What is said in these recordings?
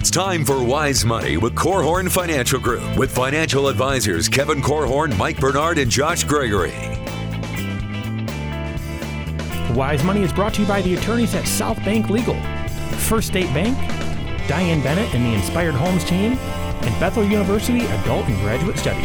It's time for Wise Money with Korhorn Financial Group with financial advisors Kevin Korhorn, Mike Bernard, and Josh Gregory. Wise Money is brought to you by the attorneys at South Bank Legal, First State Bank, Diane Bennett and the Inspired Homes team, and Bethel University Adult and Graduate Studies.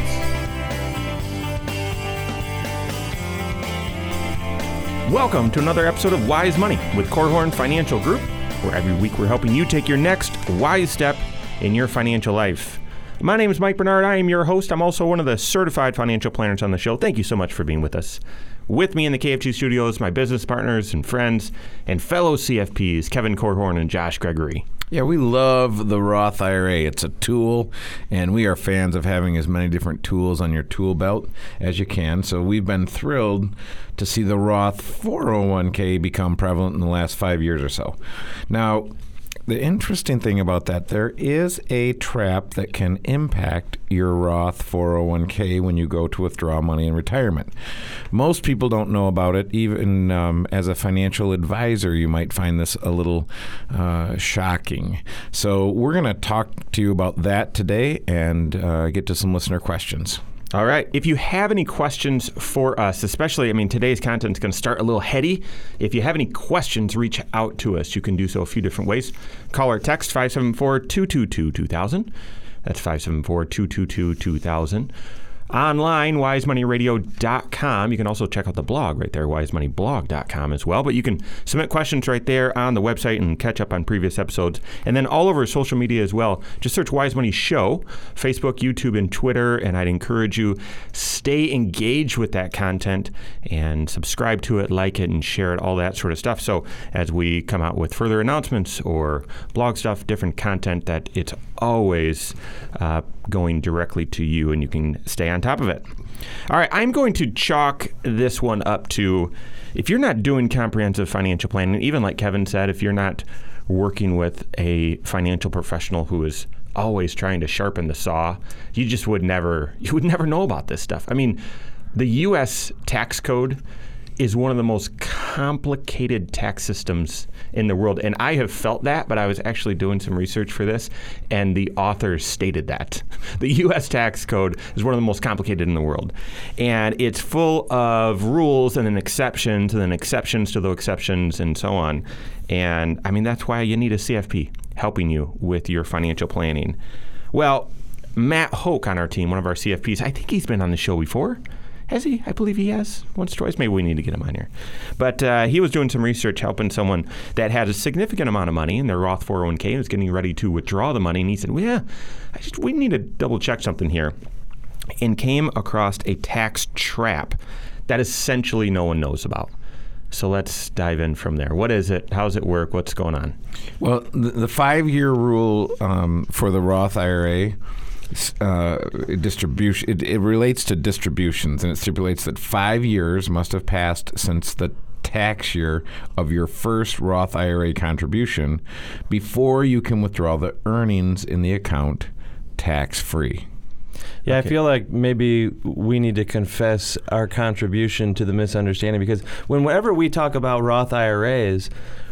Welcome to another episode of Wise Money with Korhorn Financial Group, where every week we're helping you take your next wise step in your financial life. My name is Mike Bernard. I am your host. I'm also one of the certified financial planners on the show. Thank you so much for being with us. With me in the KFG studios, my business partners and friends and fellow CFPs, Kevin Korhorn and Josh Gregory. Yeah, we love the Roth IRA. It's a tool, and we are fans of having as many different tools on your tool belt as you can. So we've been thrilled to see the Roth 401k become prevalent in the last five years or so. Now, the interesting thing about that, there is a trap that can impact your Roth 401k when you go to withdraw money in retirement. Most people don't know about it. Even um, as a financial advisor, you might find this a little uh, shocking. So, we're going to talk to you about that today and uh, get to some listener questions. All right. If you have any questions for us, especially, I mean, today's content is going to start a little heady. If you have any questions, reach out to us. You can do so a few different ways. Call or text 574 222 2000. That's 574 222 2000. Online, wisemoneyradio.com. You can also check out the blog right there, wisemoneyblog.com as well. But you can submit questions right there on the website and catch up on previous episodes. And then all over social media as well. Just search Wise Money Show, Facebook, YouTube, and Twitter. And I'd encourage you stay engaged with that content and subscribe to it, like it, and share it, all that sort of stuff. So as we come out with further announcements or blog stuff, different content, that it's always uh, going directly to you and you can stay on top of it. All right, I'm going to chalk this one up to if you're not doing comprehensive financial planning, even like Kevin said, if you're not working with a financial professional who is always trying to sharpen the saw, you just would never you would never know about this stuff. I mean, the US tax code is one of the most complicated tax systems in the world. And I have felt that, but I was actually doing some research for this, and the author stated that. The US tax code is one of the most complicated in the world. And it's full of rules and then exceptions and then exceptions to the exceptions and so on. And I mean, that's why you need a CFP helping you with your financial planning. Well, Matt Hoke on our team, one of our CFPs, I think he's been on the show before. Has he? I believe he has once twice. Maybe we need to get him on here. But uh, he was doing some research helping someone that had a significant amount of money in their Roth 401k and was getting ready to withdraw the money. And he said, well, yeah, just, we need to double check something here. And came across a tax trap that essentially no one knows about. So let's dive in from there. What is it? How does it work? What's going on? Well, the, the five year rule um, for the Roth IRA uh, distribution. It, it relates to distributions, and it stipulates that five years must have passed since the tax year of your first Roth IRA contribution before you can withdraw the earnings in the account tax free. Yeah, okay. I feel like maybe we need to confess our contribution to the misunderstanding because whenever we talk about Roth IRAs,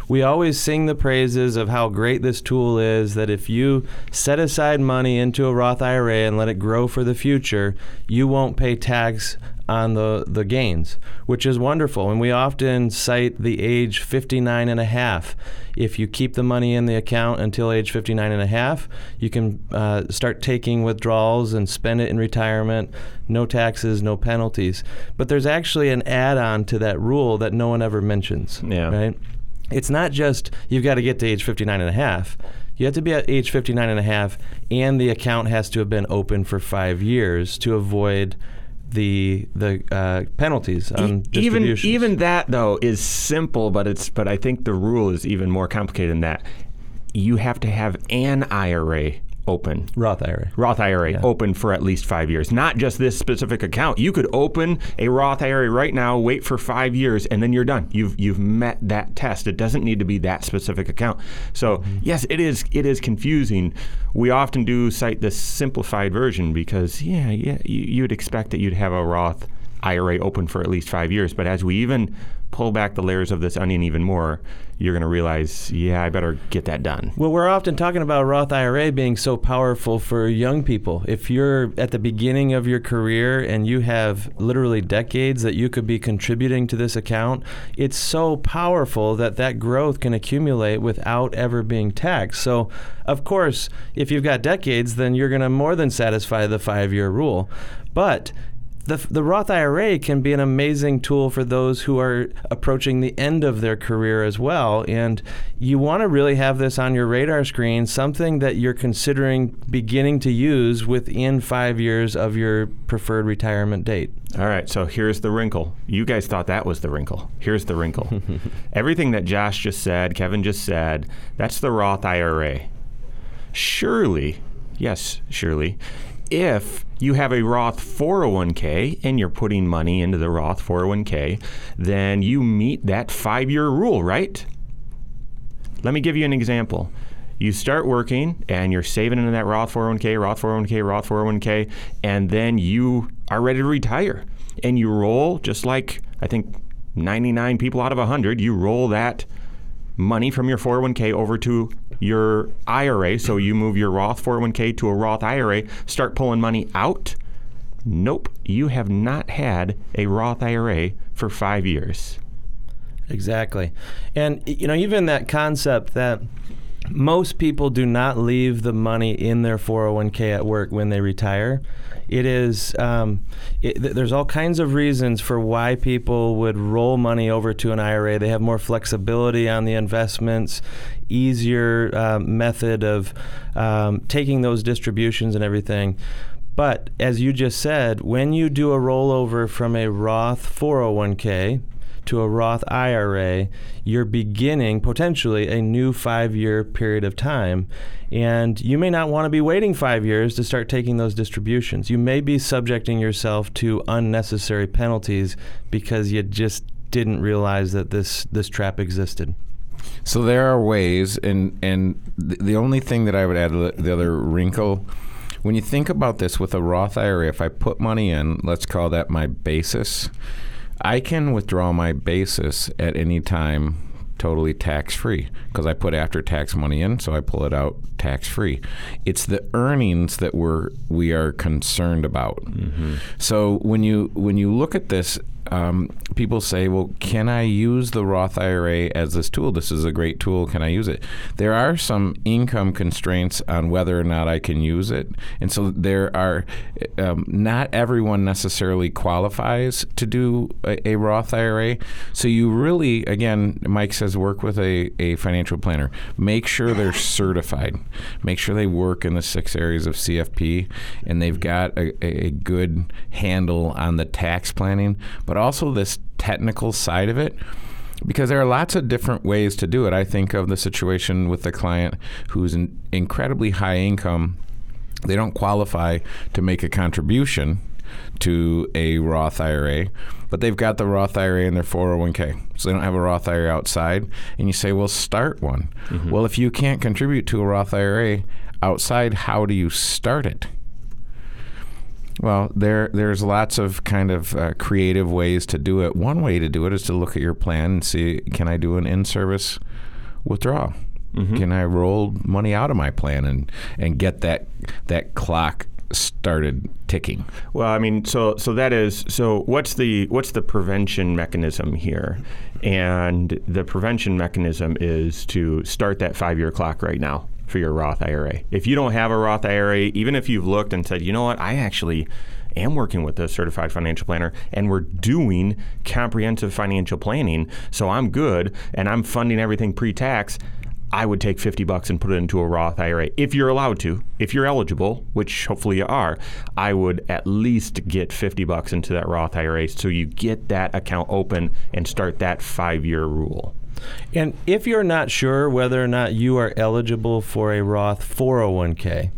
we always sing the praises of how great this tool is that if you set aside money into a Roth IRA and let it grow for the future, you won't pay tax on the, the gains, which is wonderful. And we often cite the age 59 and a half. If you keep the money in the account until age 59 and a half, you can uh, start taking withdrawals and spend it in retirement. No taxes, no penalties. But there's actually an add on to that rule that no one ever mentions. Yeah. Right? It's not just you've got to get to age 59 and a half. You have to be at age 59 and a half, and the account has to have been open for five years to avoid the the uh, penalties on e- even even that though is simple, but it's but I think the rule is even more complicated than that. You have to have an IRA open. Roth IRA. Roth IRA yeah. open for at least five years, not just this specific account. You could open a Roth IRA right now, wait for five years, and then you're done. You've you've met that test. It doesn't need to be that specific account. So mm-hmm. yes, it is it is confusing. We often do cite the simplified version because yeah yeah you, you'd expect that you'd have a Roth IRA open for at least five years. But as we even pull back the layers of this onion even more, you're going to realize, yeah, I better get that done. Well, we're often talking about Roth IRA being so powerful for young people. If you're at the beginning of your career and you have literally decades that you could be contributing to this account, it's so powerful that that growth can accumulate without ever being taxed. So, of course, if you've got decades, then you're going to more than satisfy the five year rule. But the, the Roth IRA can be an amazing tool for those who are approaching the end of their career as well. And you want to really have this on your radar screen, something that you're considering beginning to use within five years of your preferred retirement date. All right, so here's the wrinkle. You guys thought that was the wrinkle. Here's the wrinkle. Everything that Josh just said, Kevin just said, that's the Roth IRA. Surely, yes, surely, if you have a Roth 401k and you're putting money into the Roth 401k, then you meet that five year rule, right? Let me give you an example. You start working and you're saving into that Roth 401k, Roth 401k, Roth 401k, and then you are ready to retire. And you roll just like I think 99 people out of 100, you roll that money from your 401k over to your IRA. So you move your Roth 401k to a Roth IRA, start pulling money out. Nope, you have not had a Roth IRA for five years. Exactly. And, you know, even that concept that most people do not leave the money in their 401k at work when they retire. It is, um, it, th- there's all kinds of reasons for why people would roll money over to an IRA. They have more flexibility on the investments, easier uh, method of um, taking those distributions and everything. But as you just said, when you do a rollover from a Roth 401k, to a Roth IRA, you're beginning potentially a new five year period of time. And you may not want to be waiting five years to start taking those distributions. You may be subjecting yourself to unnecessary penalties because you just didn't realize that this, this trap existed. So there are ways, and and the only thing that I would add, the other wrinkle, when you think about this with a Roth IRA, if I put money in, let's call that my basis, I can withdraw my basis at any time totally tax free because I put after tax money in, so I pull it out tax free. It's the earnings that we're we are concerned about. Mm-hmm. So when you when you look at this um, people say, well, can I use the Roth IRA as this tool? This is a great tool. Can I use it? There are some income constraints on whether or not I can use it. And so there are, um, not everyone necessarily qualifies to do a, a, Roth IRA. So you really, again, Mike says work with a, a financial planner. Make sure they're certified. Make sure they work in the six areas of CFP and they've got a, a good handle on the tax planning. But also this technical side of it because there are lots of different ways to do it. I think of the situation with the client who's an incredibly high income. They don't qualify to make a contribution to a Roth IRA, but they've got the Roth IRA in their 401k. So they don't have a Roth IRA outside. And you say, well, start one. Mm-hmm. Well, if you can't contribute to a Roth IRA outside, how do you start it? Well, there there's lots of kind of uh, creative ways to do it. One way to do it is to look at your plan and see can I do an in-service withdrawal? Mm-hmm. Can I roll money out of my plan and and get that that clock started ticking? Well, I mean, so so that is so. What's the what's the prevention mechanism here? And the prevention mechanism is to start that five year clock right now for your Roth IRA. If you don't have a Roth IRA, even if you've looked and said, you know what, I actually am working with a certified financial planner and we're doing comprehensive financial planning, so I'm good and I'm funding everything pre tax. I would take 50 bucks and put it into a Roth IRA. If you're allowed to, if you're eligible, which hopefully you are, I would at least get 50 bucks into that Roth IRA so you get that account open and start that 5-year rule. And if you're not sure whether or not you are eligible for a Roth 401k,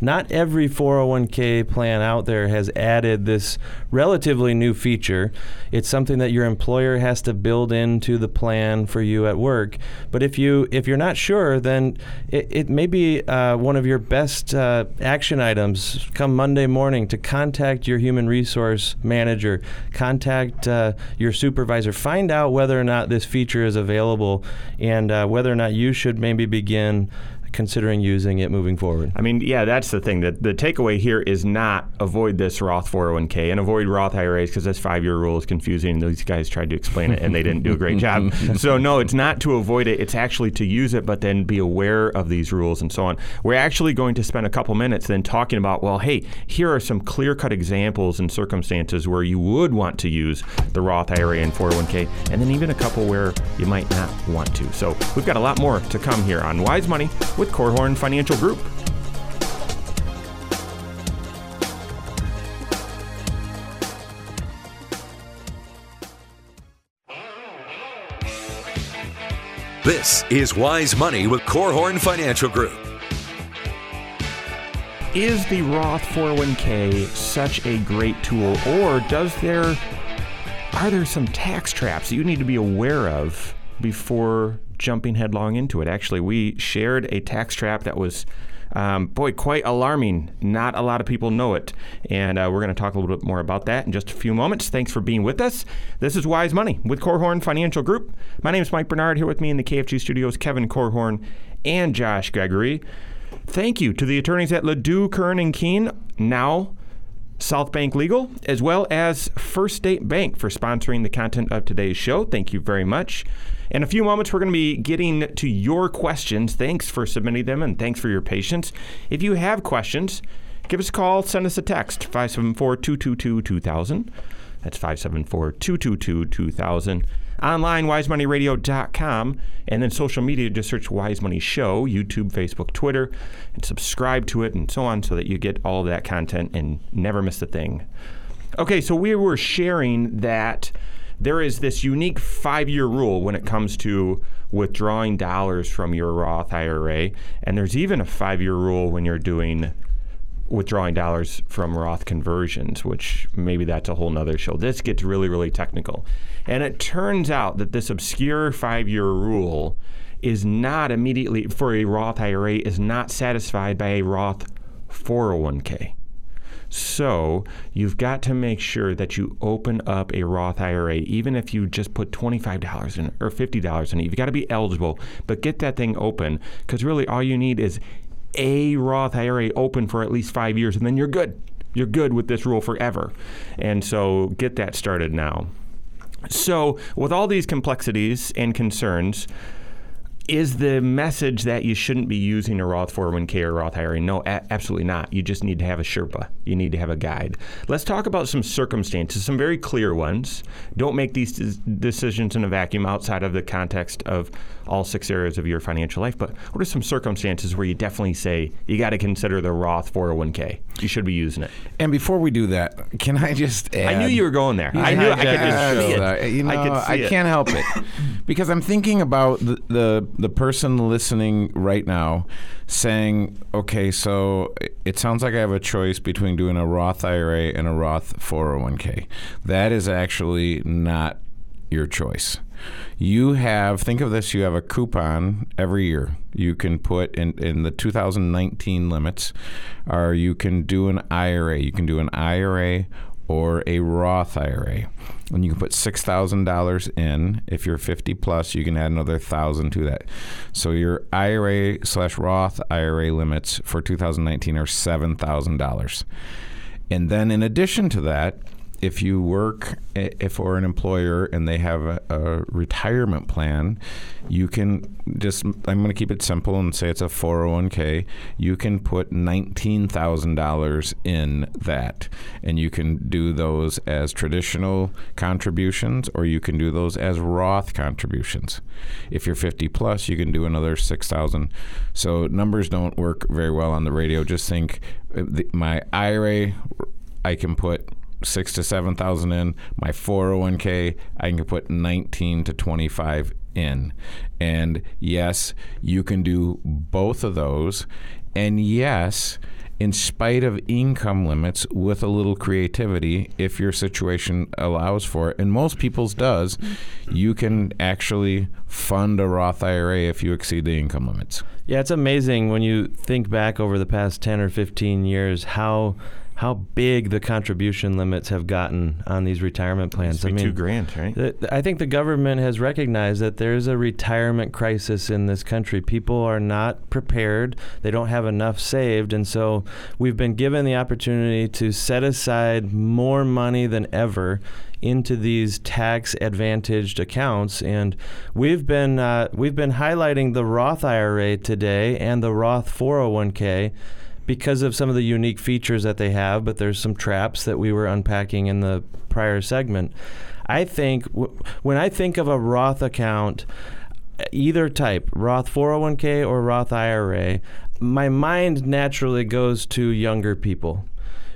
not every 401k plan out there has added this relatively new feature. It's something that your employer has to build into the plan for you at work. But if you if you're not sure, then it, it may be uh, one of your best uh, action items come Monday morning to contact your human resource manager, contact uh, your supervisor, find out whether or not this feature is available and uh, whether or not you should maybe begin considering using it moving forward? I mean, yeah, that's the thing. That the takeaway here is not avoid this Roth 401k and avoid Roth IRAs because this five-year rule is confusing. And these guys tried to explain it and they didn't do a great job. So no, it's not to avoid it. It's actually to use it, but then be aware of these rules and so on. We're actually going to spend a couple minutes then talking about, well, hey, here are some clear-cut examples and circumstances where you would want to use the Roth IRA and 401k, and then even a couple where you might not want to. So we've got a lot more to come here on Wise Money with Korhorn Financial Group. This is Wise Money with Korhorn Financial Group. Is the Roth 401k such a great tool, or does there are there some tax traps that you need to be aware of before jumping headlong into it? Actually, we shared a tax trap that was um, boy, quite alarming. Not a lot of people know it. And uh, we're going to talk a little bit more about that in just a few moments. Thanks for being with us. This is Wise Money with Korhorn Financial Group. My name is Mike Bernard. Here with me in the KFG studios, Kevin Korhorn and Josh Gregory. Thank you to the attorneys at LaDue, Curran, and Kuehn, now South Bank Legal, as well as First State Bank for sponsoring the content of today's show. Thank you very much. In a few moments, we're going to be getting to your questions. Thanks for submitting them and thanks for your patience. If you have questions, give us a call, send us a text 574 222 2000. That's 574 222 2000. Online, wisemoneyradio.com. And then social media, just search Wise Money Show, YouTube, Facebook, Twitter, and subscribe to it and so on so that you get all of that content and never miss a thing. Okay, so we were sharing that there is this unique five year rule when it comes to withdrawing dollars from your Roth IRA. And there's even a five year rule when you're doing withdrawing dollars from Roth conversions, which maybe that's a whole nother show. This gets really, really technical. And it turns out that this obscure five year rule is not immediately, for a Roth IRA, is not satisfied by a Roth 401k. So you've got to make sure that you open up a Roth IRA, even if you just put $25 in or $50 in it. You've got to be eligible, but get that thing open because really all you need is a Roth IRA open for at least five years, and then you're good. You're good with this rule forever. And so get that started now. So, with all these complexities and concerns, is the message that you shouldn't be using a Roth 401k or Roth IRA? No, a- absolutely not. You just need to have a Sherpa. You need to have a guide. Let's talk about some circumstances, some very clear ones. Don't make these decisions in a vacuum outside of the context of all six areas of your financial life. But what are some circumstances where you definitely say you got to consider the Roth 401k? You should be using it. And before we do that, can I just add? I knew you were going there. I knew I could just see it. You know, I I can't help it because I'm thinking about the, the the person listening right now, saying, "Okay, so it sounds like I have a choice between doing a Roth IRA and a Roth 401k. That is actually not your choice." You have think of this. You have a coupon every year. You can put in in the 2019 limits, or you can do an IRA. You can do an IRA or a Roth IRA, and you can put six thousand dollars in. If you're 50 plus, you can add another thousand to that. So your IRA slash Roth IRA limits for 2019 are seven thousand dollars. And then in addition to that, if you work eh, if for an employer and they have a, a retirement plan, you can just I'm going to keep it simple and say it's a 401k. You can put $19,000 in that and you can do those as traditional contributions or you can do those as Roth contributions. If you're 50 plus, you can do another 6,000. So numbers don't work very well on the radio. Just think eh, the, my IRA I can put six to seven thousand in. My 401k, I can put 19 to 25 in. And yes, you can do both of those. And yes, in spite of income limits, with a little creativity, if your situation allows for it, and most people's does, you can actually fund a Roth IRA if you exceed the income limits. Yeah, it's amazing when you think back over the past 10 or 15 years how how big the contribution limits have gotten on these retirement plans. I mean, two grand, right? I think the government has recognized that there's a retirement crisis in this country. People are not prepared; they don't have enough saved, and so we've been given the opportunity to set aside more money than ever into these tax advantaged accounts and we've been uh, we've been highlighting the Roth IRA today and the Roth 401k because of some of the unique features that they have, but there's some traps that we were unpacking in the prior segment. I think w- when I think of a Roth account, either type, Roth 401k or Roth IRA, my mind naturally goes to younger people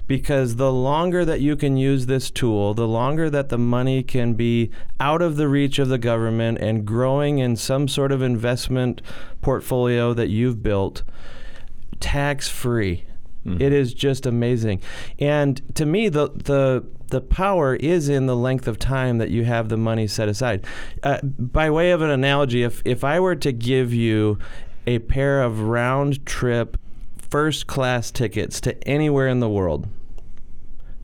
because the longer that you can use this tool, the longer that the money can be out of the reach of the government and growing in some sort of investment portfolio that you've built, tax free. Mm-hmm. It is just amazing. And to me, the, the, the power is in the length of time that you have the money set aside. Uh, by way of an analogy, if, if I were to give you a pair of round trip first class tickets to anywhere in the world,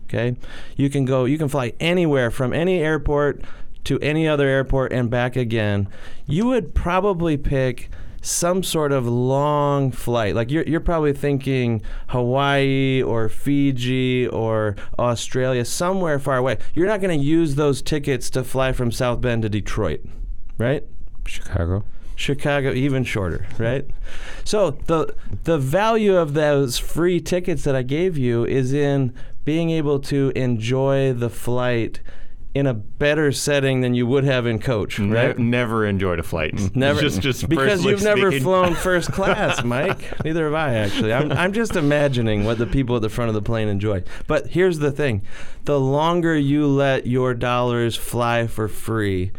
okay, you can go, you can fly anywhere from any airport to any other airport and back again, you would probably pick some sort of long flight. Like you're, you're probably thinking Hawaii or Fiji or Australia, somewhere far away. You're not going to use those tickets to fly from South Bend to Detroit, right? Chicago. Chicago even shorter, right? So the the value of those free tickets that I gave you is in being able to enjoy the flight in a better setting than you would have in coach, right? Ne- never enjoyed a flight. Never, just, just because you've speaking. never flown first class, Mike. Neither have I actually. I'm, I'm just imagining what the people at the front of the plane enjoy. But here's the thing: the longer you let your dollars fly for free,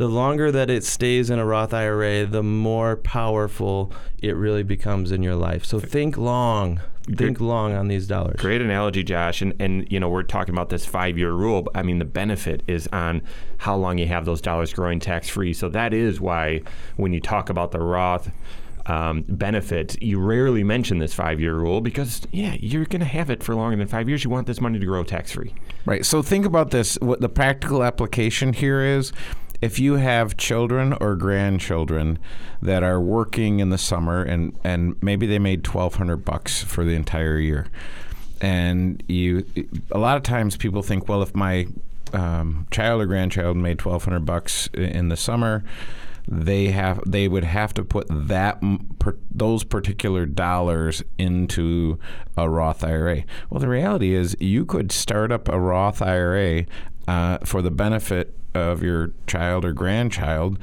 the longer that it stays in a Roth IRA, the more powerful it really becomes in your life. So think long think Great. long on these dollars. Great analogy, Josh. And and you know we're talking about this five year rule. I mean the benefit is on how long you have those dollars growing tax free. So that is why when you talk about the Roth. Um, benefits, you rarely mention this five year rule because, yeah, you're going to have it for longer than five years. You want this money to grow tax free. Right. So think about this. What the practical application here is if you have children or grandchildren that are working in the summer and, and maybe they made 1200 bucks for the entire year and you a lot of times people think well if my um, child or grandchild made 1200 bucks in the summer they have they would have to put that per, those particular dollars into a Roth IRA. Well, the reality is you could start up a Roth IRA uh, for the benefit of your child or grandchild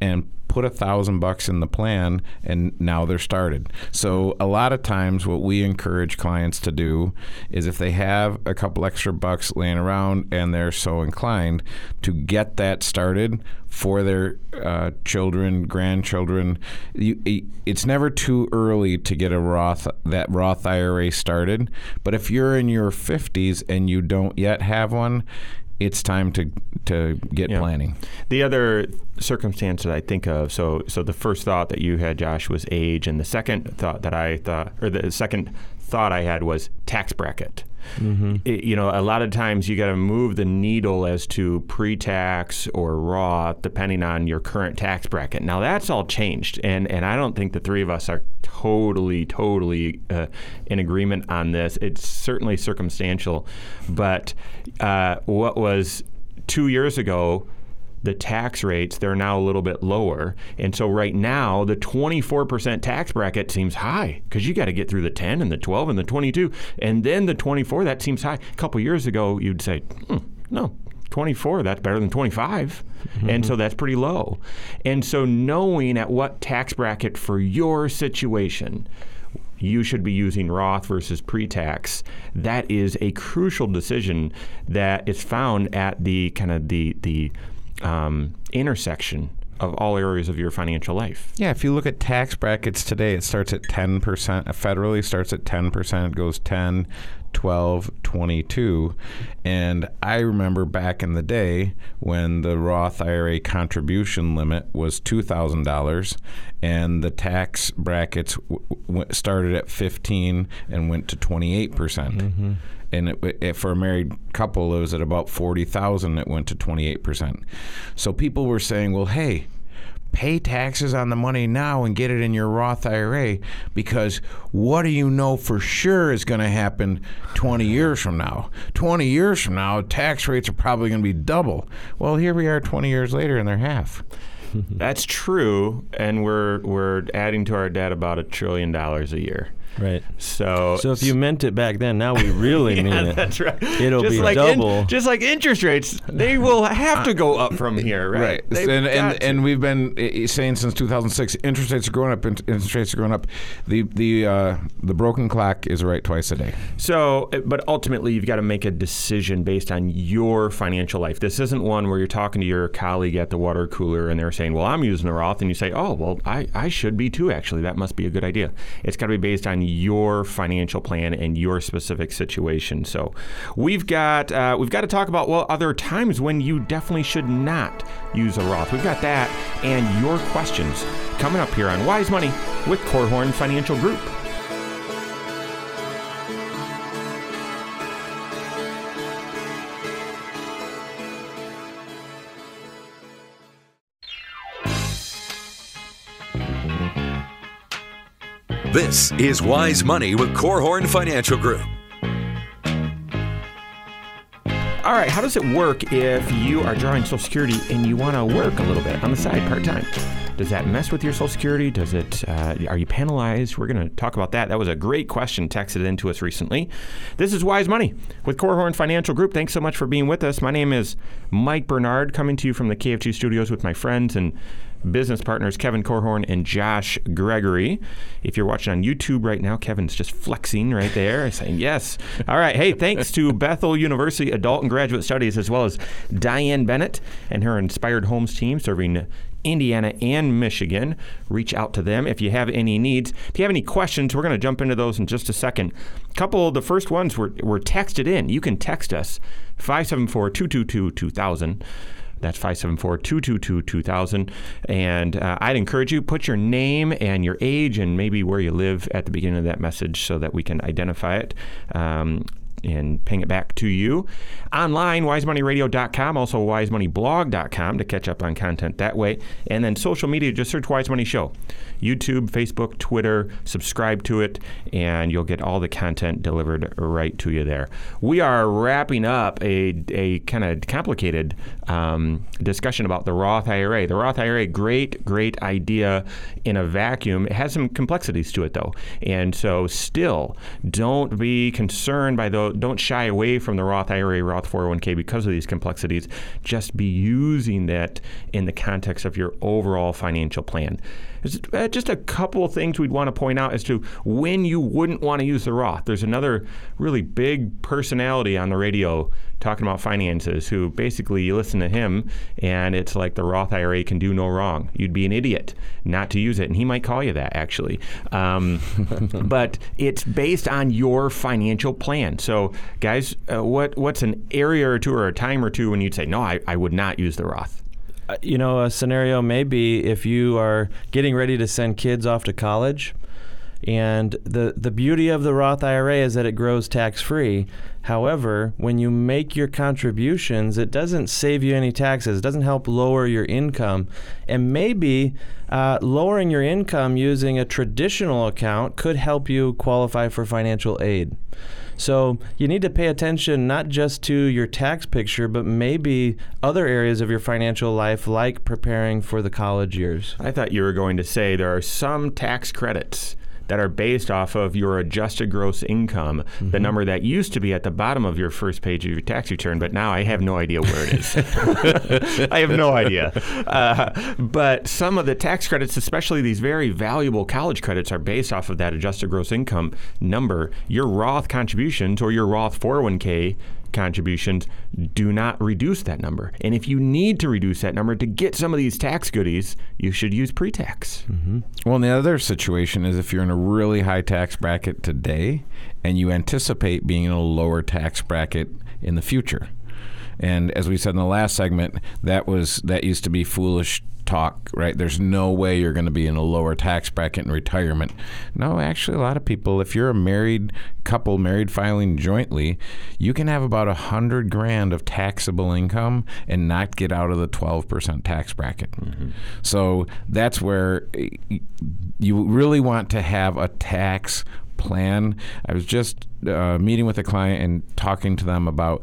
and put a thousand bucks in the plan and now they're started. So a lot of times what we encourage clients to do is if they have a couple extra bucks laying around and they're so inclined to get that started for their uh, children grandchildren you, it's never too early to get a roth that roth ira started. But if you're in your 50s and you don't yet have one it's time to to get yeah. planning. The other circumstance that I think of, so so the first thought that you had, Josh, was age, and the second thought that I thought, or the second thought I had was tax bracket. Mm-hmm. It, you know, a lot of times you got to move the needle as to pre-tax or Roth, depending on your current tax bracket. Now that's all changed, and and I don't think the three of us are totally, totally uh, in agreement on this. It's certainly circumstantial, but uh, what was two years ago the tax rates, they're now a little bit lower. And so right now, the 24% tax bracket seems high because you got to get through the 10 and the 12 and the 22. And then the 24, that seems high. A couple years ago, you'd say, hmm, no, 24, that's better than 25. Mm-hmm. And so that's pretty low. And so knowing at what tax bracket for your situation, you should be using Roth versus pre-tax. That is a crucial decision that is found at the kind of the the um, intersection of all areas of your financial life. Yeah, if you look at tax brackets today, it starts at 10%. Federally starts at 10%, it goes 10, 12, 22. And I remember back in the day when the Roth IRA contribution limit was $2,000 and the tax brackets w- w- started at 15 and went to 28%. percent Mm-hmm. And it, it, for a married couple, it was at about 40,000. It went to 28%. So people were saying, well, hey, pay taxes on the money now and get it in your Roth IRA because what do you know for sure is going to happen 20 years from now? 20 years from now, tax rates are probably going to be double. Well, here we are 20 years later and they're half. That's true, and we're we're adding to our debt about a trillion dollars a year. Right. So, So if you meant it back then, now we really mean it. that's right. It'll just be like in- double. just like interest rates, they will have to go up from here, right? They've And, and, to. and we've been saying since 2006, interest rates are going up. Interest rates are going up. The the uh, the broken clock is right twice a day. So, uh, but ultimately, you've got to make a decision based on your financial life. This isn't one where you're talking to your colleague at the water cooler and they're saying, Well, I'm using a Roth. And you say, Oh, well, I, I should be too, actually. That must be a good idea. It's got to be based on your financial plan and your specific situation. So, we've got, uh, we've got to talk about, well, other times when you definitely should not use a Roth. We've got that and your questions coming up here on Wise Money with Korhorn Financial Group. This is Wise Money with Korhorn Financial Group. All right, how does it work if you are drawing Social Security and you want to work a little bit on the side part time? Does that mess with your Social Security? Does it? Uh, are you penalized? We're going to talk about that. That was a great question texted into us recently. This is Wise Money with Korhorn Financial Group. Thanks so much for being with us. My name is Mike Bernard, coming to you from the KFG studios with my friends and business partners Kevin Korhorn and Josh Gregory. If you're watching on YouTube right now, Kevin's just flexing right there, saying yes. All right. Hey, thanks to Bethel University Adult and Graduate Studies, as well as Diane Bennett and her Inspired Homes team serving Indiana and Michigan. Reach out to them if you have any needs. If you have any questions, we're going to jump into those in just a second. A couple of the first ones were, were texted in. You can text us 574 222 2000. That's 574 222 2000. And uh, I'd encourage you, put your name and your age and maybe where you live at the beginning of that message so that we can identify it. Um, and ping it back to you. Online, wisemoneyradio.com, also wisemoneyblog.com to catch up on content that way. And then social media, just search Wise Money Show. YouTube, Facebook, Twitter, subscribe to it, and you'll get all the content delivered right to you there. We are wrapping up a, a kind of complicated um, discussion about the Roth IRA. The Roth IRA, great, great idea in a vacuum. It has some complexities to it, though. And so, still, don't be concerned by the, don't shy away from the Roth IRA, Roth 401k because of these complexities. Just be using that in the context of your overall financial plan. Uh, just a couple of things we'd want to point out as to when you wouldn't want to use the Roth. There's another really big personality on the radio talking about finances who basically you listen to him and it's like the Roth IRA can do no wrong. You'd be an idiot not to use it. And he might call you that actually. Um, but it's based on your financial plan. So, guys, uh, what what's an area or two or a time or two when you'd say, no, I, I would not use the Roth? Uh, you know, a scenario may be if you are getting ready to send kids off to college. And the, the beauty of the Roth IRA is that it grows tax free. However, when you make your contributions, it doesn't save you any taxes. It doesn't help lower your income. And maybe uh, lowering your income using a traditional account could help you qualify for financial aid. So you need to pay attention not just to your tax picture, but maybe other areas of your financial life, like preparing for the college years. I thought you were going to say there are some tax credits that are based off of your adjusted gross income, Mm-hmm. the number that used to be at the bottom of your first page of your tax return, but now I have no idea where it is. I have no idea. Uh, but some of the tax credits, especially these very valuable college credits, are based off of that adjusted gross income number. Your Roth contributions or your Roth 401k contributions, do not reduce that number. And if you need to reduce that number to get some of these tax goodies, you should use pre tax. Mm-hmm. Well, and the other situation is if you're in a really high tax bracket today and you anticipate being in a lower tax bracket in the future. And as we said in the last segment, that was that used to be foolish talk, right? There's no way you're going to be in a lower tax bracket in retirement. No, actually, a lot of people, if you're a married couple, married filing jointly, you can have about a hundred grand of taxable income and not get out of the 12% tax bracket. So that's where eh, you really want to have a tax plan. I was just uh, meeting with a client and talking to them about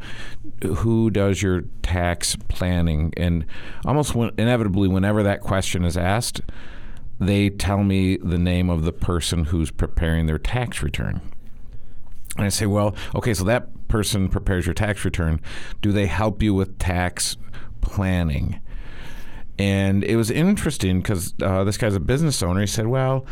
who does your tax planning, and almost when, inevitably, whenever that question is asked, they tell me the name of the person who's preparing their tax return. And I say, well, okay, so that person prepares your tax return. Do they help you with tax planning? And it was interesting because uh, this guy's a business owner. He said, well,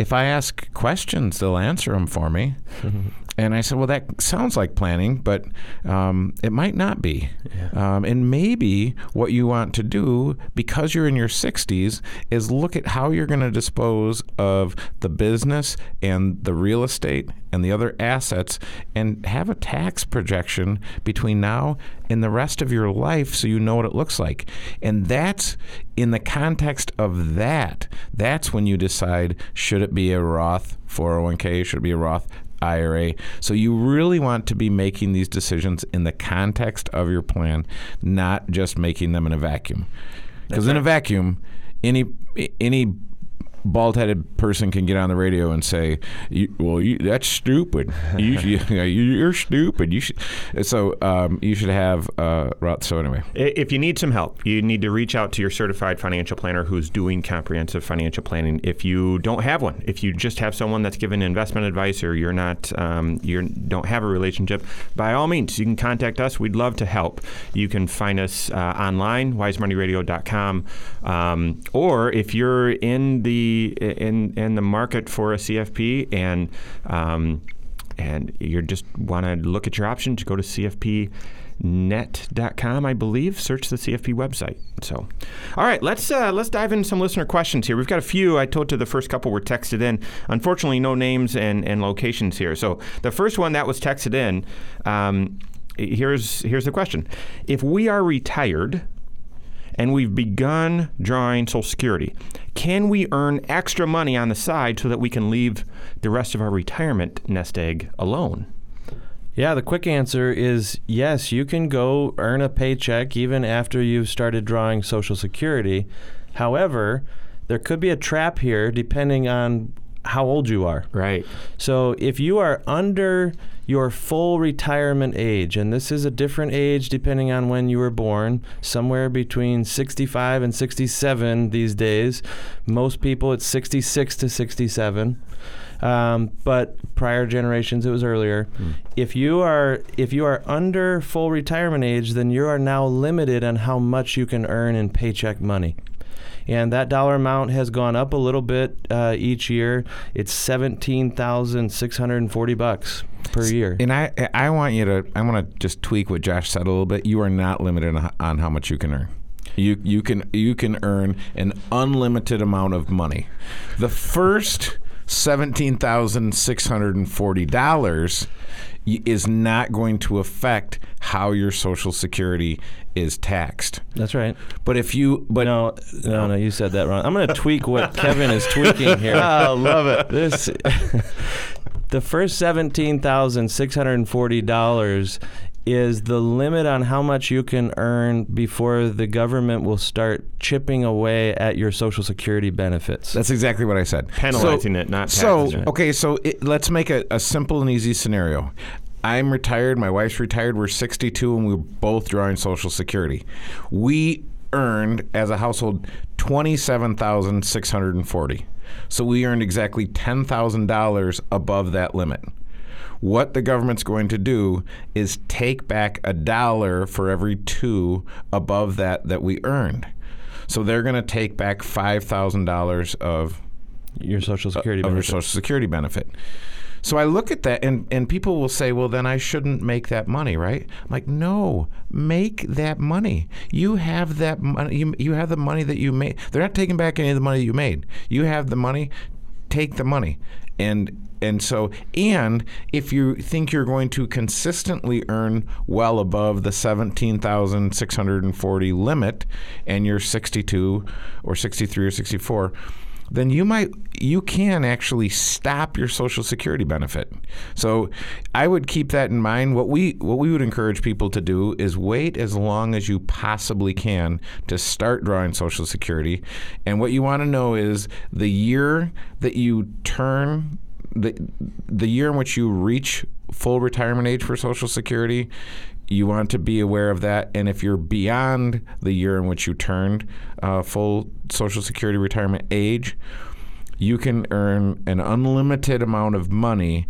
if I ask questions, they'll answer them for me. And I said, well, that sounds like planning, but um, it might not be. Um, and maybe what you want to do, because you're in your 60s, is look at how you're going to dispose of the business and the real estate and the other assets and have a tax projection between now and the rest of your life so you know what it looks like. And that's in the context of that, that's when you decide should it be a Roth 401k, should it be a Roth IRA. So you really want to be making these decisions in the context of your plan, not just making them in a vacuum. Because in a vacuum, any any bald-headed person can get on the radio and say, you, "Well, you, that's stupid. You, you, you're stupid." You should. So um, you should have. Uh, so anyway, If you need some help, you need to reach out to your certified financial planner who's doing comprehensive financial planning. If you don't have one, if you just have someone that's giving investment advice, or you're not, um, you don't have a relationship, by all means, you can contact us. We'd love to help. You can find us uh, online, wisemoneyradio.com, um, or if you're in the in in the market for a CFP and um, and you just want to look at your options, go to CFPnet.com, I believe. Search the CFP website. So, all right, let's uh, let's dive into some listener questions here. We've got a few. I told you the first couple were texted in. Unfortunately, no names and, and locations here. So the first one that was texted in. Um, here's here's the question: If we are retired and we've begun drawing Social Security. Can we earn extra money on the side so that we can leave the rest of our retirement nest egg alone? Yeah, the quick answer is yes, you can go earn a paycheck even after you've started drawing Social Security. However, there could be a trap here depending on how old you are. Right. So if you are under your full retirement age, and this is a different age depending on when you were born, somewhere between 65 and 67 these days. Most people it's 66 to 67. Um, but prior generations it was earlier. If you are if you are under full retirement age, then you are now limited on how much you can earn in paycheck money and that dollar amount has gone up a little bit uh, each year. It's seventeen thousand six hundred and forty bucks per year. and I I want you to I want to just tweak what Josh said a little bit. You are not limited on, how much you can earn. You you can you can earn an unlimited amount of money. The first seventeen thousand six hundred and forty dollars is not going to affect how your Social Security is taxed. That's right. But if you, but no, no, no, you said that wrong. I'm going to tweak what Kevin is tweaking here. I love it. This. the first $17,640 is the limit on how much you can earn before the government will start chipping away at your Social Security benefits. That's exactly what I said. Penalizing it, not so. taxing it. Okay, so it, let's make a, a simple and easy scenario. I'm retired. My wife's retired. We're 62, and we're both drawing Social Security. We earned as a household 27,640. So we earned exactly $10,000 above that limit. What the government's going to do is take back a dollar for every two above that that we earned. So they're going to take back $5,000 of your Social Security of your. Social Security benefit. So I look at that, and, and people will say, well, then I shouldn't make that money, right? I'm like, no, make that money. You have that money. You, you have the money that you made. They're not taking back any of the money you made. You have the money. Take the money. And and so and if you think you're going to consistently earn well above the 17,640 limit and you're 62 or 63 or 64 then you might you can actually stop your social security benefit. So I would keep that in mind. What we what we would encourage people to do is wait as long as you possibly can to start drawing social security. And what you want to know is the year that you turn the the year in which you reach full retirement age for social security you want to be aware of that. And if you're beyond the year in which you turned uh, full Social Security retirement age, you can earn an unlimited amount of money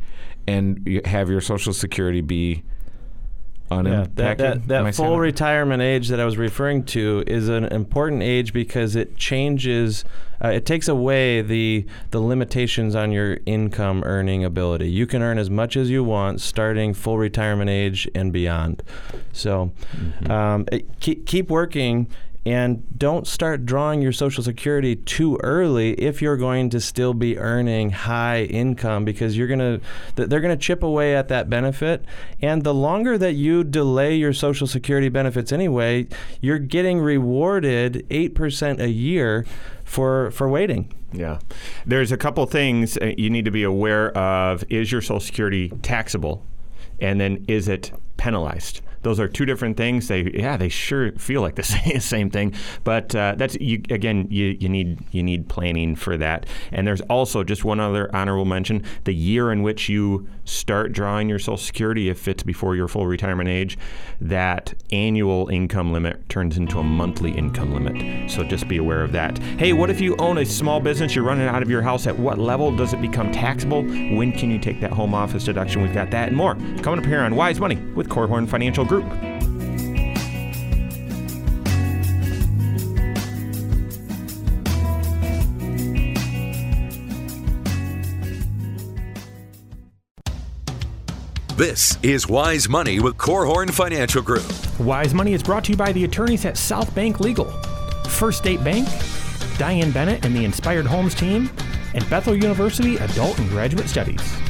and have your Social Security be unimpacted. Yeah, that, that, that full retirement age that I was referring to is an important age because it changes, uh, it takes away the the limitations on your income earning ability. You can earn as much as you want starting full retirement age and beyond. So Mm-hmm. um, keep, keep working. And don't start drawing your Social Security too early if you're going to still be earning high income because you're gonna they're gonna chip away at that benefit. And the longer that you delay your Social Security benefits anyway, you're getting rewarded eight percent a year for for waiting. Yeah. There's a couple things uh, you need to be aware of. Is your Social Security taxable? And then is it penalized? Those are two different things. They, yeah, they sure feel like the same, same thing. But uh, that's you, again, you, you need you need planning for that. And there's also just one other honorable mention: the year in which you start drawing your Social Security, if it's before your full retirement age, that annual income limit turns into a monthly income limit. So just be aware of that. Hey, what if you own a small business? You're running out of your house. At what level does it become taxable? When can you take that home office deduction? We've got that and more coming up here on Wise Money with Korhorn Financial Group. This is Wise Money with Korhorn Financial Group. Wise Money is brought to you by the attorneys at South Bank Legal, First State Bank, Diane Bennett and the Inspired Homes team, and Bethel University Adult and Graduate Studies.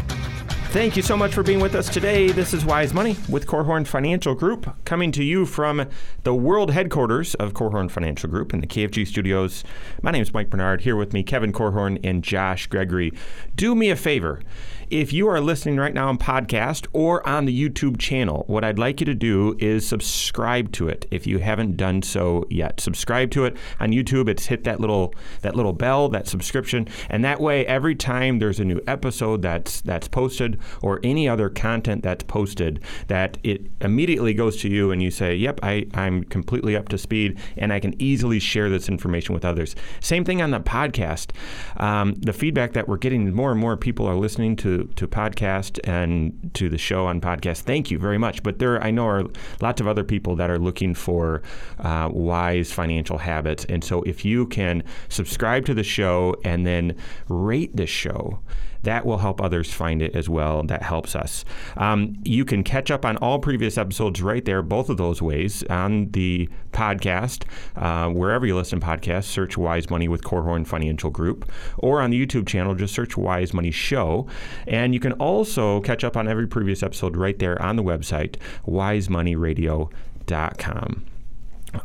Thank you so much for being with us today. This is Wise Money with Korhorn Financial Group, coming to you from the world headquarters of Korhorn Financial Group in the KFG studios. My name is Mike Bernard. Here with me, Kevin Korhorn and Josh Gregory. Do me a favor. If you are listening right now on podcast or on the YouTube channel, what I'd like you to do is subscribe to it if you haven't done so yet. Subscribe to it on YouTube. It's hit that little that little bell, that subscription, and that way every time there's a new episode that's that's posted or any other content that's posted, that it immediately goes to you and you say, "Yep, I I'm completely up to speed and I can easily share this information with others." Same thing on the podcast. Um, the feedback that we're getting, more and more people are listening to to podcast and to the show on podcast. Thank you very much. But there, I know, are lots of other people that are looking for uh, wise financial habits. And so, if you can subscribe to the show and then rate the show. That will help others find it as well. That helps us. Um, you can catch up on all previous episodes right there, both of those ways, on the podcast. Uh, wherever you listen to podcasts, search Wise Money with Korhorn Financial Group, or on the YouTube channel, just search Wise Money Show. And you can also catch up on every previous episode right there on the website, wisemoneyradio.com.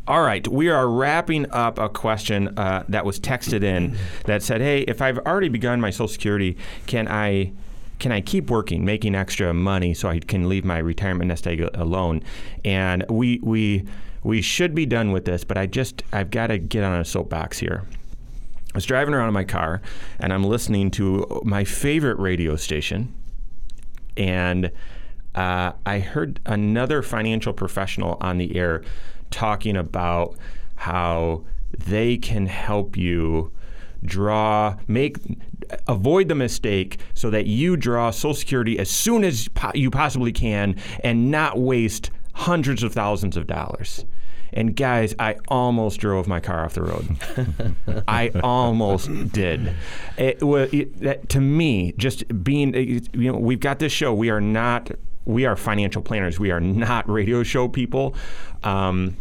All right, we are wrapping up a question uh, that was texted in that said, "Hey, if I've already begun my Social Security, can I can I keep working, making extra money, so I can leave my retirement nest egg alone?" And we we we should be done with this, but I just I've got to get on a soapbox here. I was driving around in my car, and I'm listening to my favorite radio station, and uh, I heard another financial professional on the air talking about how they can help you draw make avoid the mistake so that you draw social security as soon as po- you possibly can and not waste hundreds of thousands of dollars And guys, I almost drove my car off the road. I almost did. It, wa- it, that, to me, just being, uh, you know, we've got this show. We are not, we are financial planners. We are not radio show people. Um,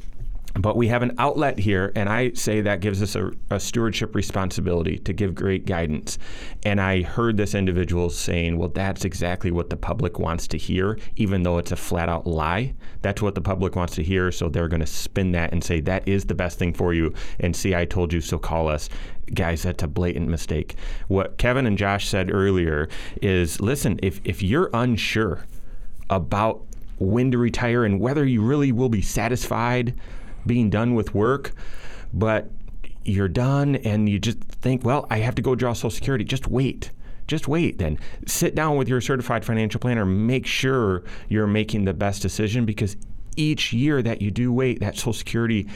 but we have an outlet here, and I say that gives us a, a, stewardship responsibility to give great guidance. And I heard this individual saying, Well, that's exactly what the public wants to hear, even though it's a flat out lie. That's what the public wants to hear. So they're going to spin that and say, That is the best thing for you. And see, I told you, so call us. Guys, that's a blatant mistake. What Kevin and Josh said earlier is listen, if, if you're unsure about when to retire and whether you really will be satisfied, being done with work, but you're done and you just think, well, I have to go draw Social Security. Just wait. Just wait then. Sit down with your certified financial planner. Make sure you're making the best decision because each year that you do wait, that Social Security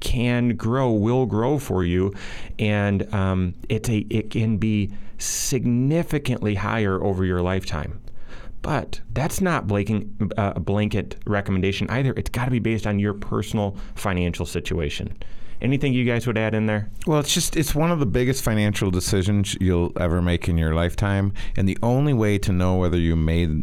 can grow, will grow for you, and um, it's a it can be significantly higher over your lifetime. But that's not blanket, uh, a blanket recommendation either. It's got to be based on your personal financial situation. Anything you guys would add in there? Well, it's just it's one of the biggest financial decisions you'll ever make in your lifetime, and the only way to know whether you made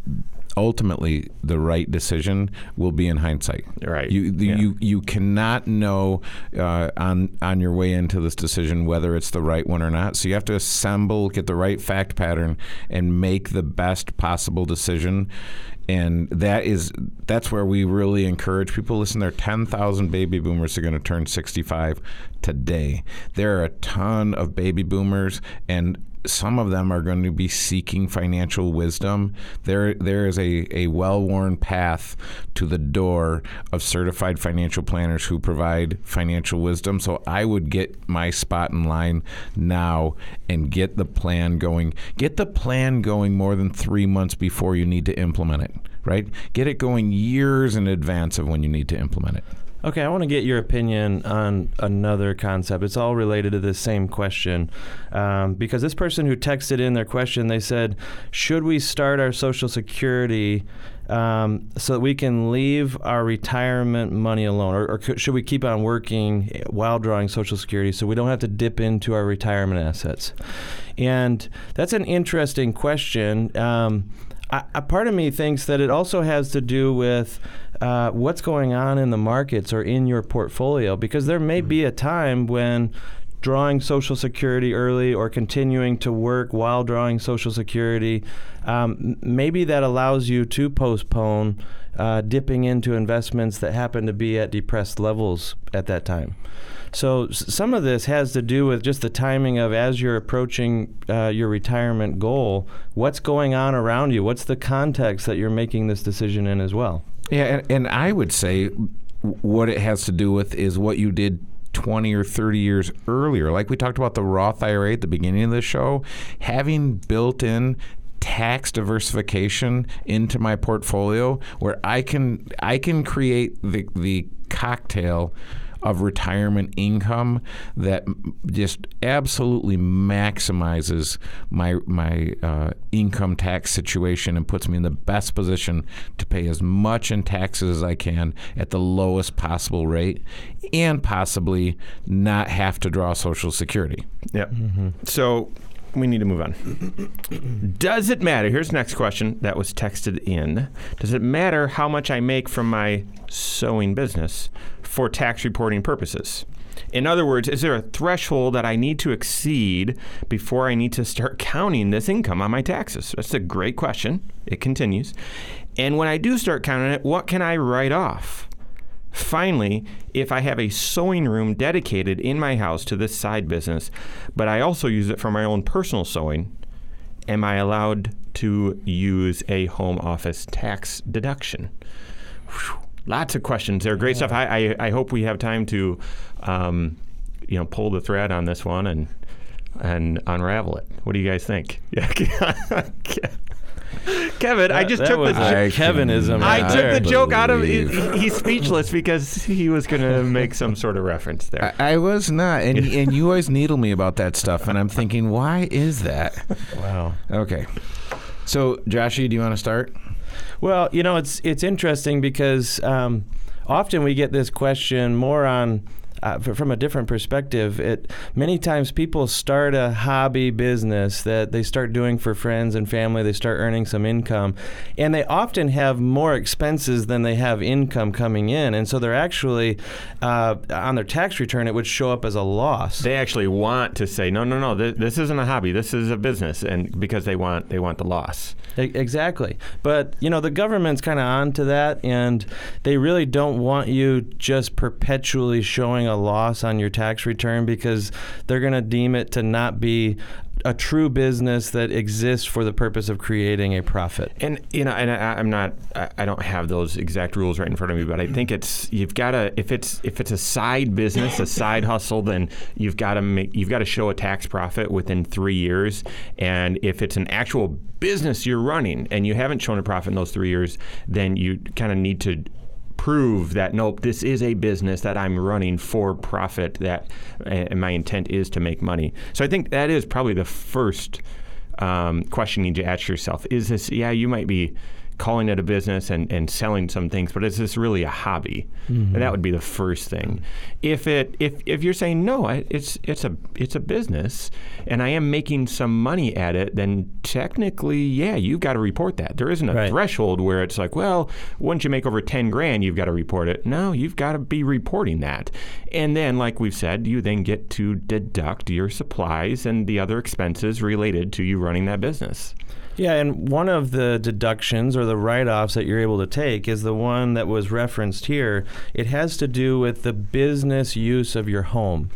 ultimately the right decision will be in hindsight. Right. You Yeah. you you cannot know uh, on on your way into this decision whether it's the right one or not. So you have to assemble, get the right fact pattern, and make the best possible decision. And that is that's where we really encourage people. Listen, there are ten thousand baby boomers are going to turn sixty five today. There are a ton of baby boomers and some of them are going to be seeking financial wisdom. There, there is a, a well worn path to the door of certified financial planners who provide financial wisdom. So I would get my spot in line now and get the plan going. Get the plan going more than three months before you need to implement it, right? Get it going years in advance of when you need to implement it. Okay, I want to get your opinion on another concept. It's all related to this same question. Um, because this person who texted in their question, they said, Should we start our Social Security um, so that we can leave our retirement money alone? Or, or should we keep on working while drawing Social Security so we don't have to dip into our retirement assets? And that's an interesting question. Um, I, a part of me thinks that it also has to do with uh, what's going on in the markets or in your portfolio, because there may be a time when drawing Social Security early or continuing to work while drawing Social Security, um, maybe that allows you to postpone uh, dipping into investments that happen to be at depressed levels at that time. So some of this has to do with just the timing of as you're approaching uh, your retirement goal, what's going on around you, what's the context that you're making this decision in as well. Yeah, and, and I would say what it has to do with is what you did 20 or 30 years earlier. Like we talked about the Roth IRA at the beginning of the show, having built in tax diversification into my portfolio where I can I can create the the cocktail of retirement income that just absolutely maximizes my my uh, income tax situation and puts me in the best position to pay as much in taxes as I can at the lowest possible rate, and possibly not have to draw Social Security. Yep. So we need to move on. Does it matter? Here's the next question that was texted in. Does it matter how much I make from my sewing business for tax reporting purposes? In other words, is there a threshold that I need to exceed before I need to start counting this income on my taxes? That's a great question. It continues. And when I do start counting it, what can I write off? Finally, if I have a sewing room dedicated in my house to this side business, but I also use it for my own personal sewing, am I allowed to use a home office tax deduction? Whew. Lots of questions there. Great stuff. I, I, I hope we have time to, um, you know, pull the thread on this one and and unravel it. What do you guys think? Yeah. Kevin, I just that took was the I Kevinism. I right took there. the joke out of. He, he's speechless because he was going to make some sort of reference there. I, I was not, and and you always needle me about that stuff, and I'm thinking, why is that? Wow. Okay, so Joshy, do you want to start? Well, you know, it's it's interesting because um, often we get this question more on uh, from a different perspective, it many times people start a hobby business that they start doing for friends and family. They start earning some income, and they often have more expenses than they have income coming in, and so they're actually uh, on their tax return it would show up as a loss. They actually want to say, no, no, no, this, this isn't a hobby. This is a business, and because they want they want the loss. Exactly, but you know the government's kind of onto that, and they really don't want you just perpetually showing a loss on your tax return because they're going to deem it to not be a true business that exists for the purpose of creating a profit. And you know, and I, am not, I don't have those exact rules right in front of me, but I think it's you've got to if it's if it's a side business, a side hustle, then you've got to make you've got to show a tax profit within three years. And if it's an actual business you're running and you haven't shown a profit in those three years, then you kind of need to prove that nope, this is a business that I'm running for profit. That and my intent is to make money. So I think that is probably the first um, question you need to ask yourself: Is this? Yeah, you might be calling it a business and, and selling some things, but is this really a hobby? Mm-hmm. And that would be the first thing. If it if, if you're saying no, it's it's a it's a business, and I am making some money at it, then technically, yeah, you've got to report that. There isn't a right. threshold where it's like, well, once you make over ten grand, you've got to report it. No, you've got to be reporting that. And then, like we've said, you then get to deduct your supplies and the other expenses related to you running that business. Yeah, and one of the deductions or the write offs that you're able to take is the one that was referenced here. It has to do with the business use of your home.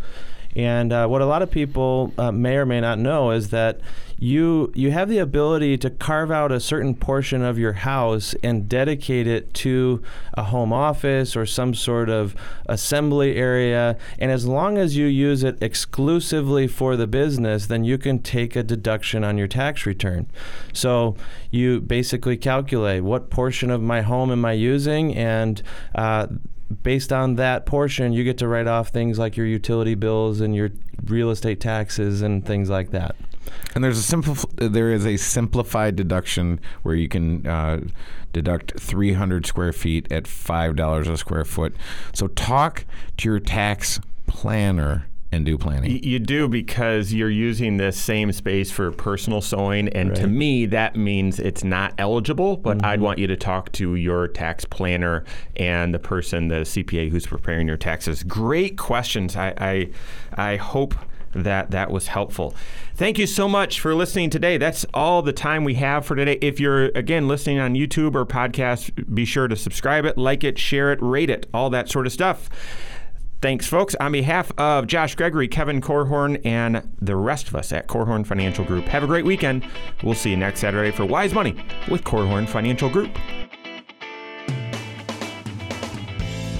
And uh, what a lot of people uh, may or may not know is that you you have the ability to carve out a certain portion of your house and dedicate it to a home office or some sort of assembly area. And as long as you use it exclusively for the business, then you can take a deduction on your tax return. So you basically calculate what portion of my home am I using and uh, based on that portion, you get to write off things like your utility bills and your real estate taxes and things like that. And there's a simple there is a simplified deduction where you can uh, deduct 300 square feet at five dollars a square foot. So talk to your tax planner and do planning. You do because you're using this same space for personal sewing, and right. to me that means it's not eligible. But mm-hmm. I'd want you to talk to your tax planner and the person, the CPA who's preparing your taxes. Great questions. I I, I hope that that was helpful. Thank you so much for listening today. That's all the time we have for today. If you're again listening on YouTube or podcast, be sure to subscribe it, like it, share it, rate it, all that sort of stuff. Thanks, folks. On behalf of Josh Gregory, Kevin Korhorn, and the rest of us at Korhorn Financial Group, have a great weekend. We'll see you next Saturday for Wise Money with Korhorn Financial Group.